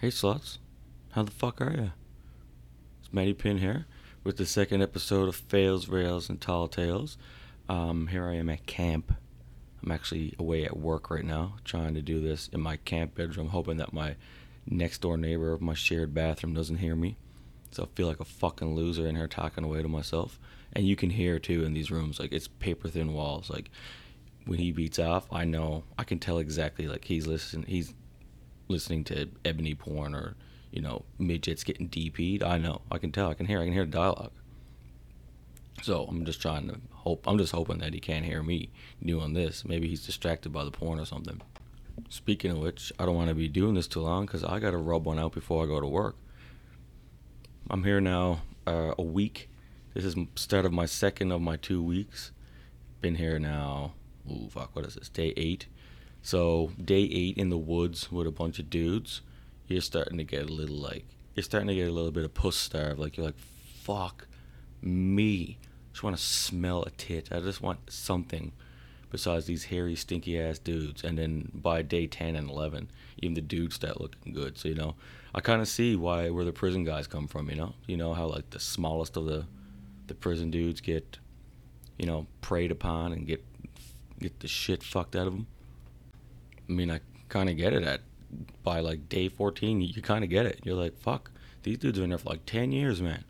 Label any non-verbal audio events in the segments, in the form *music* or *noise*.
Hey sluts, how the fuck are ya? It's Matty Pynn here with the second episode of Fails, Rails, and Tall Tales. Um, here I am at camp. I'm actually away at work right now, trying to do this in my camp bedroom, hoping that my next door neighbor of my shared bathroom doesn't hear me. So I feel like a fucking loser in here talking away to myself. And you can hear too in these rooms, like it's paper thin walls. Like when he beats off, I know I can tell exactly like he's listening. He's listening to ebony porn or you know midgets getting DP'd. I know. I can tell. I can hear. I can hear the dialogue. So I'm just trying to hope. I'm just hoping that he can't hear me doing this. Maybe he's distracted by the porn or something. Speaking of which, I don't want to be doing this too long because I got to rub one out before I go to work. I'm here now uh, a week. This is start of my second of my two weeks. Been here now. Ooh, fuck. What is this? Day eight. So day eight in the woods with a bunch of dudes, you're starting to get a little like you're starting to get a little bit of puss starve. Like you're like, fuck me. I just want to smell a tit. I just want something besides these hairy, stinky ass dudes. And then by day ten and eleven, even the dudes start looking good. So you know, I kind of see why where the prison guys come from. You know, you know how like the smallest of the the prison dudes get, you know, preyed upon and get get the shit fucked out of them. I mean, I kind of get it at by like day 14, you, kind of get it. You're like, fuck, these dudes been there for like 10 years, man.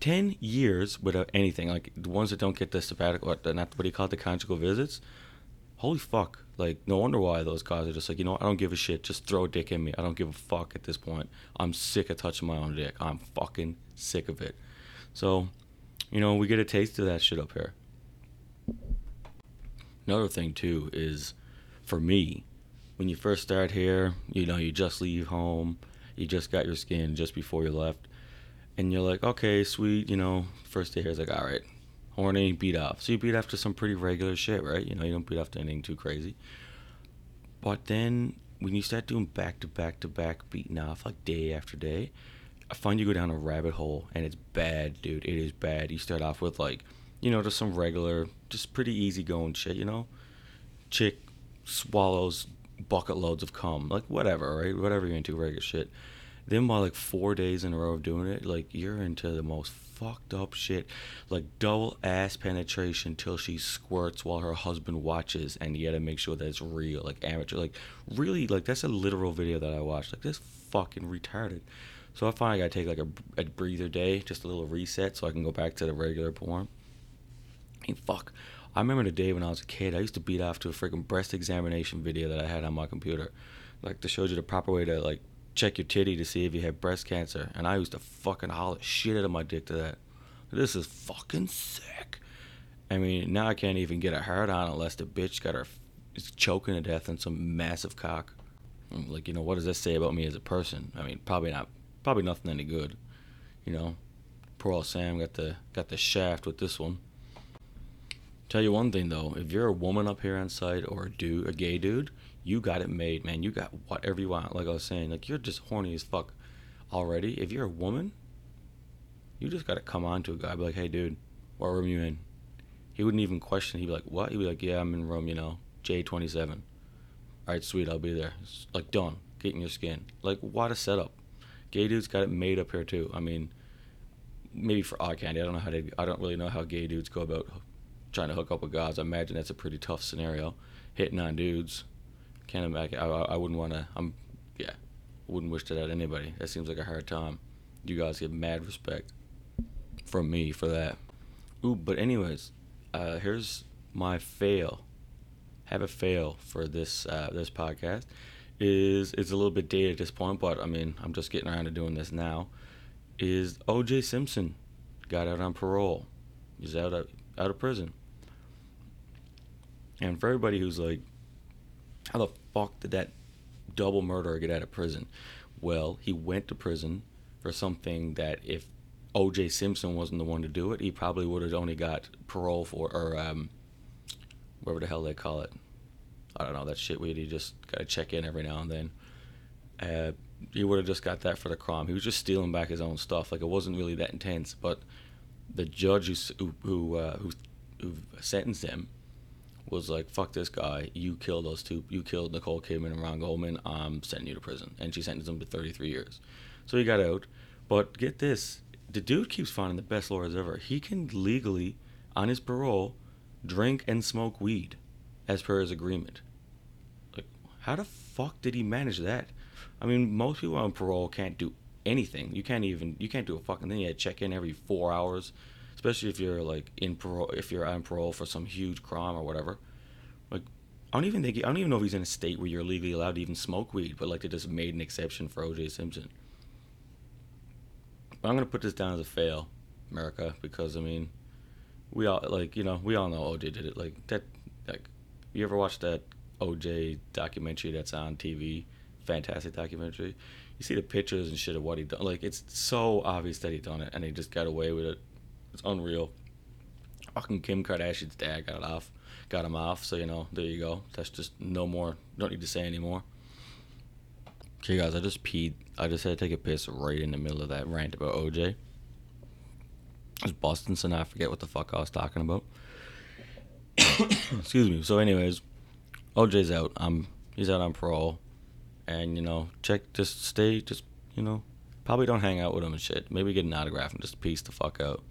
10 years without anything. Like the ones that don't get the sabbatical, what, not what do you call it, the conjugal visits. Holy fuck. Like, no wonder why those guys are just like, you know what, I don't give a shit. Just throw a dick in me. I don't give a fuck at this point. I'm sick of touching my own dick. I'm fucking sick of it. So, you know, we get a taste of that shit up here. Another thing, too, is for me, when you first start here, you know, you just leave home, you just got your skin just before you left, and you're like, okay, sweet, you know, first day here is like, all right, horny, beat off. So you beat off to some pretty regular shit, right? You know, you don't beat off to anything too crazy. But then when you start doing back to back to back beating off like day after day, I find you go down a rabbit hole and it's bad, dude. It is bad. You start off with like, you know, just some regular, just pretty easy going shit, you know? Chick swallows bucket loads of cum, like whatever, right? Whatever you're into, regular shit. Then by like four days in a row of doing it, like you're into the most fucked up shit, like double ass penetration till she squirts while her husband watches, and you gotta make sure that it's real, like amateur, like really, like that's a literal video that I watched. Like this fucking retarded. So I finally gotta take like a, a breather day, just a little reset, so I can go back to the regular porn. Mean, fuck. I remember the day when I was a kid, I used to beat off to a freaking breast examination video that I had on my computer. Like, that shows you the proper way to, like, check your titty to see if you have breast cancer. And I used to fucking holler shit out of my dick to that. This is fucking sick. I mean, now I can't even get a hard on unless the bitch got her is choking to death on some massive cock. Like, you know, what does that say about me as a person? I mean, probably not, probably nothing any good. You know, poor old Sam got the got the shaft with this one. Tell you one thing though, if you're a woman up here on site or a dude, a gay dude, you got it made, man. You got whatever you want. Like I was saying, like you're just horny as fuck already. If you're a woman, you just gotta come on to a guy, be like, hey dude, what room you in? He wouldn't even question. He'd be like, what? He'd be like, yeah, I'm in room, you know, J27. All right, sweet, I'll be there. It's like done, get in your skin. Like what a setup. Gay dudes got it made up here too. I mean, maybe for eye candy. I don't know how to. I don't really know how gay dudes go about trying to hook up with guys. I imagine that's a pretty tough scenario. Hitting on dudes, can't imagine. I, I wouldn't want to. I'm, yeah, wouldn't wish that on anybody. That seems like a hard time. You guys get mad respect from me for that. Ooh, but anyways, uh, here's my fail. Have a fail for this uh, this podcast. Is it's a little bit dated at this point, but I mean I'm just getting around to doing this now. Is O.J. Simpson got out on parole? He's out of out of prison. And for everybody who's like, how the fuck did that double murderer get out of prison? Well, he went to prison for something that if O.J. Simpson wasn't the one to do it, he probably would have only got parole for, or um, whatever the hell they call it. I don't know that shit where you just gotta check in every now and then. Uh, he would have just got that for the crime. He was just stealing back his own stuff. Like it wasn't really that intense. But the judge who who, uh, who, who sentenced him was like, "Fuck this guy! You killed those two. You killed Nicole Kidman and Ron Goldman. I'm sending you to prison." And she sentenced him to 33 years. So he got out. But get this: the dude keeps finding the best lawyers ever. He can legally, on his parole, drink and smoke weed, as per his agreement. Like, how the fuck did he manage that? I mean, most people on parole can't do anything. You can't even you can't do a fucking thing. You had to check in every four hours, especially if you're like in parole. If you're on parole for some huge crime or whatever. Like, I don't even think I don't even know if he's in a state where you're legally allowed to even smoke weed. But like, they just made an exception for O.J. Simpson. But I'm gonna put this down as a fail, America, because I mean, we all like you know we all know O.J. did it. Like that. Like, you ever watched that O.J. documentary that's on TV? Fantastic documentary you see the pictures and shit of what he done. Like it's so obvious that he done it, and he just got away with it. It's unreal. Fucking Kim Kardashian's dad got it off, got him off. So you know, there you go. That's just no more. Don't need to say anymore. Okay, guys, I just peed. I just had to take a piss right in the middle of that rant about OJ. I was busting, so now I forget what the fuck I was talking about. *coughs* Excuse me. So, anyways, OJ's out. I'm he's out on parole and you know, check, just stay, just you know, probably don't hang out with him and shit. Maybe get an autograph and just peace the fuck out.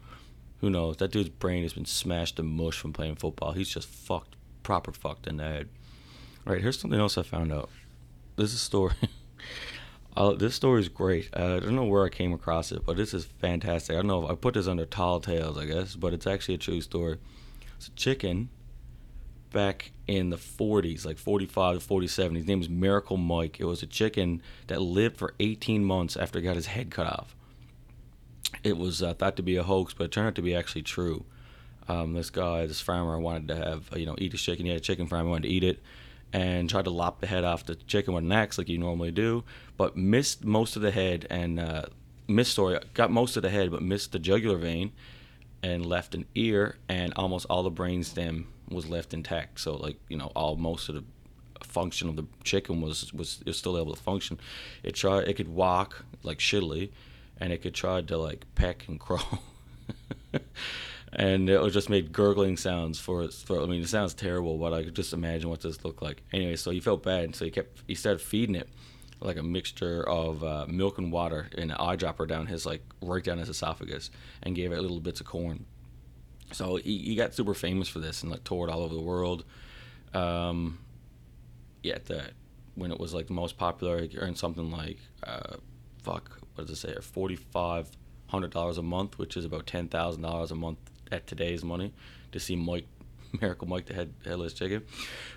Who knows? That dude's brain has been smashed to mush from playing football. He's just fucked, proper fucked in the head. All right, here's something else I found out. This is a story. *laughs* uh, this story is great. Uh, I don't know where I came across it, but this is fantastic. I don't know if I put this under tall tales, I guess, but it's actually a true story. It's a chicken back in the 40s, like 45 to 47. His name was Miracle Mike. It was a chicken that lived for 18 months after he got his head cut off. It was uh, thought to be a hoax, but it turned out to be actually true. Um, this guy, this farmer, wanted to have you know eat his chicken. He had a chicken farm, he wanted to eat it, and tried to lop the head off the chicken with an axe like you normally do, but missed most of the head and uh, missed sorry got most of the head, but missed the jugular vein, and left an ear and almost all the brain stem was left intact. So like you know, all most of the function of the chicken was was, was still able to function. It tried it could walk like shittily, and it could try to like peck and *laughs* crawl. and it just made gurgling sounds for for I mean it sounds terrible, but I could just imagine what this looked like. Anyway, so he felt bad, and so he kept he started feeding it like a mixture of uh, milk and water and an eyedropper down his like right down his esophagus, and gave it little bits of corn. So he, he got super famous for this and like toured all over the world. Um, yeah, that when it was like the most popular, earned something like uh, fuck, what does it say? Forty five hundred dollars a month, which is about ten thousand dollars a month at today's money, to see Mike *laughs* Miracle Mike the head, headless chicken.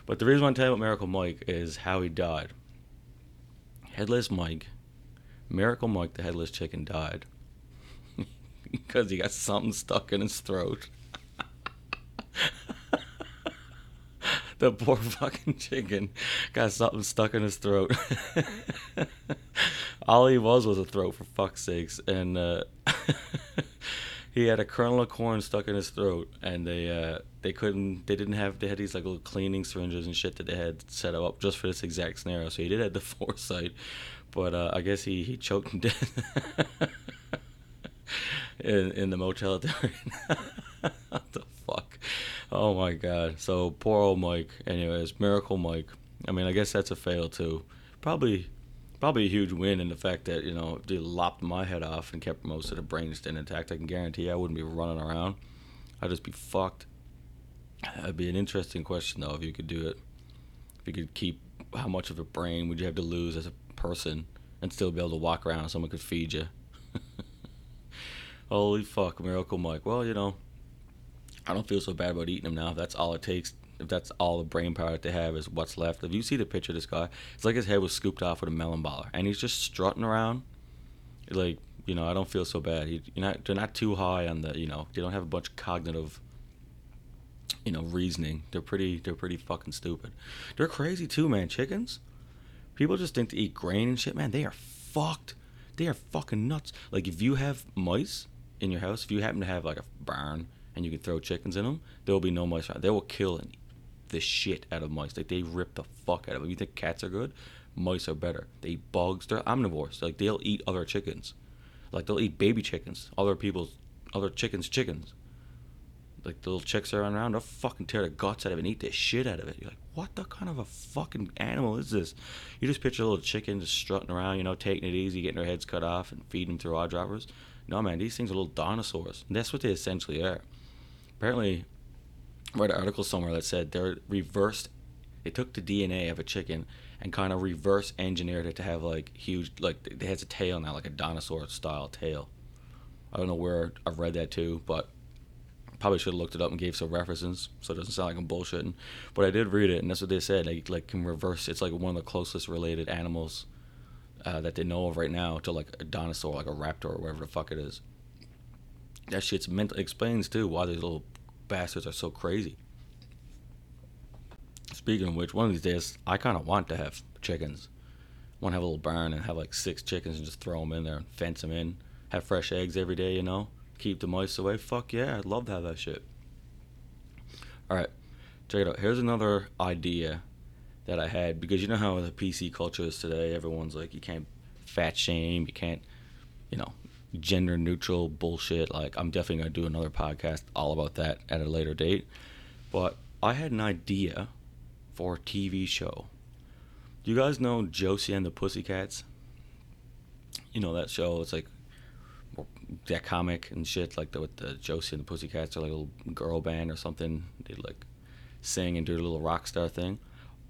But the reason I'm telling you about Miracle Mike is how he died. Headless Mike, Miracle Mike the headless chicken died *laughs* because he got something stuck in his throat. *laughs* the poor fucking chicken got something stuck in his throat. All he was was a throat, for fuck's sakes, and uh, *laughs* he had a kernel of corn stuck in his throat, and they uh, they couldn't, they didn't have, they had these like little cleaning syringes and shit that they had set up just for this exact scenario. So he did have the *laughs* foresight, but uh, I guess he he choked to *laughs* death in in the motel. what the fuck? Oh my god. So poor old Mike. Anyways, Miracle Mike. I mean, I guess that's a fail too. Probably, probably a huge win in the fact that you know if they lopped my head off and kept most of the brainstem intact. I can guarantee I wouldn't be running around. I'd just be fucked. That'd be an interesting question though if you could do it. If you could keep how much of a brain would you have to lose as a person and still be able to walk around? Someone could feed you. *laughs* Holy fuck, Miracle Mike. Well, you know, I don't feel so bad about eating them now. If that's all it takes, if that's all the brain power that they have is what's left. If you see the picture of this guy, it's like his head was scooped off with a melon baller, and he's just strutting around. Like you know, I don't feel so bad. He, you're not, they're not too high on the, you know, they don't have a bunch of cognitive, you know, reasoning. They're pretty, they're pretty fucking stupid. They're crazy too, man. Chickens, people just think to eat grain and shit, man. They are fucked. They are fucking nuts. Like if you have mice in your house, if you happen to have like a barn and you can throw chickens in them, there will be no mice around. They will kill the shit out of mice. Like they rip the fuck out of them. You think cats are good? Mice are better. They bugs. They're omnivores. Like they'll eat other chickens. Like they'll eat baby chickens. Other people's other chickens' chickens. like the little chicks are around, they'll fucking tear the guts out of it and eat the shit out of it. You're like, what the kind of a fucking animal is this? You just picture a little chicken just strutting around, you know, taking it easy, getting their heads cut off and feeding them through eyedroppers. No, man, these things are little dinosaurs. And that's what they essentially are. Apparently, read an article somewhere that said they're reversed. They took the DNA of a chicken and kind of reverse engineered it to have like huge, like it has a tail now, like a dinosaur style tail. I don't know where I've read that too, but probably should have looked it up and gave some references so it doesn't sound like I'm bullshitting. But I did read it, and that's what they said. Like, like can reverse. It's like one of the closest related animals uh, that they know of right now to like a dinosaur, like a raptor or whatever the fuck it is. That shit's meant explains too why these little bastards are so crazy. Speaking of which, one of these days I kind of want to have chickens. Want to have a little barn and have like six chickens and just throw them in there and fence them in. Have fresh eggs every day, you know keep the mice away. Fuck yeah, I'd love to have that shit. All right, check it out. Here's another idea that I had because you know how the PC culture is today. Everyone's like, you can't fat shame, you can't, you know, gender neutral bullshit. Like, I'm definitely gonna do another podcast all about that at a later date. But I had an idea for a TV show. Do you guys know Josie and the Pussycats? You know that show? It's like that comic and shit, like the, with the Josie and the Pussycats, or like a little girl band or something. They like sing and do a little rock star thing.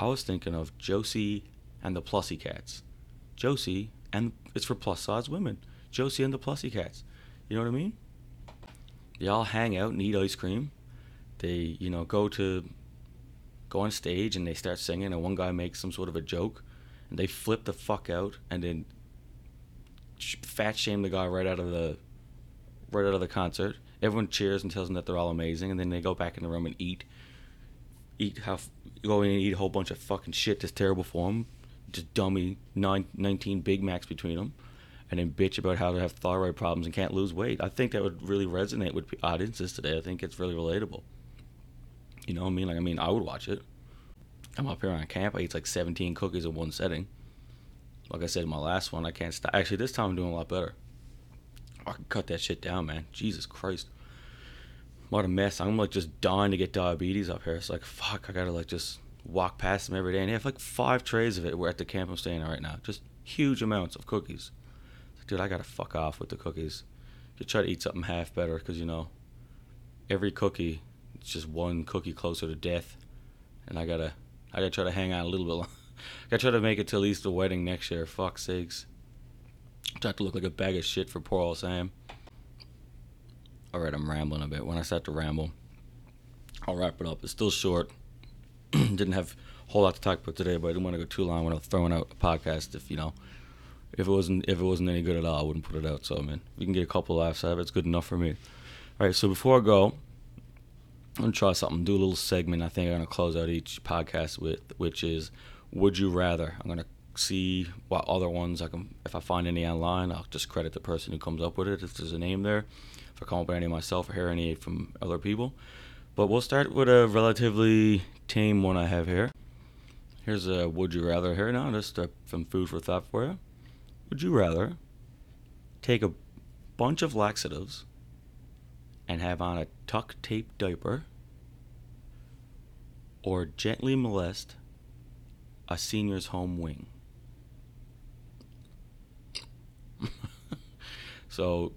I was thinking of Josie and the Pussycats. Josie and it's for plus size women. Josie and the Pussycats. You know what I mean? They all hang out and eat ice cream. They, you know, go to go on stage and they start singing and one guy makes some sort of a joke and they flip the fuck out and then fat shame the guy right out of the right out of the concert. Everyone cheers and tells them that they're all amazing, and then they go back in the room and eat, eat how go in and eat a whole bunch of fucking shit that's terrible for them, just dummy nine, 19 Big Macs between them, and then bitch about how they have thyroid problems and can't lose weight. I think that would really resonate with audiences today. I think it's really relatable. You know what I mean? Like I mean, I would watch it. I'm up here on camp. I eat like 17 cookies in one setting. Like I said in my last one, I can't stop. Actually, this time I'm doing a lot better. I can cut that shit down, man. Jesus Christ. What a mess. I'm like just dying to get diabetes up here. It's like, fuck, I gotta like just walk past them every day. And they have like five trays of it. We're at the camp I'm staying at right now. Just huge amounts of cookies. Dude, I gotta fuck off with the cookies. You try to eat something half better because, you know, every cookie, it's just one cookie closer to death. And I gotta, I gotta try to hang on a little bit longer. *laughs* I gotta try to make it till at least the wedding next year. Fuck sakes. Start to look like a bag of shit for poor old Sam. Alright, I'm rambling a bit. When I start to ramble, I'll wrap it up. It's still short. *clears throat* Didn't have a whole lot to talk about today, but I didn't want to go too long when I was throwing out a podcast. If you know, if it wasn't if it wasn't any good at all, I wouldn't put it out. So I mean, you can get a couple laughs out of it. It's good enough for me. All right. So before I go, I'm gonna try something. Do a little segment. I think I'm gonna close out each podcast with, which is, would you rather? I'm gonna see what other ones I can. If I find any online, I'll just credit the person who comes up with it. If there's a name there, if I come up with any myself or hear any from other people. But we'll start with a relatively tame one I have here. Here's a would you rather here now, just some food for thought for you. Would you rather take a bunch of laxatives and have on a tuck tape diaper or gently molest a senior's home wing? *laughs* so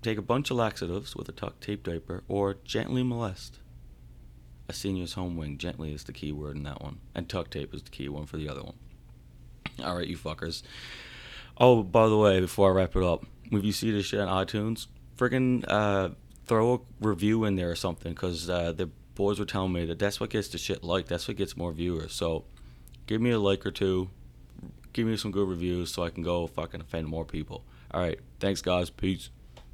take a bunch of laxatives with a tuck tape diaper or gently molest a senior's home wing. Gently is the key word in that one. And tuck tape is the key one for the other one. All right, you fuckers. Oh, by the way, before I wrap it up, if you see this shit on iTunes, freaking uh, throw a review in there or something because uh, the boys were telling me that that's what gets the shit liked. That's what gets more viewers. So give me a like or two. Give me some good reviews so I can go fucking offend more people. All right. Thanks, guys. Peace.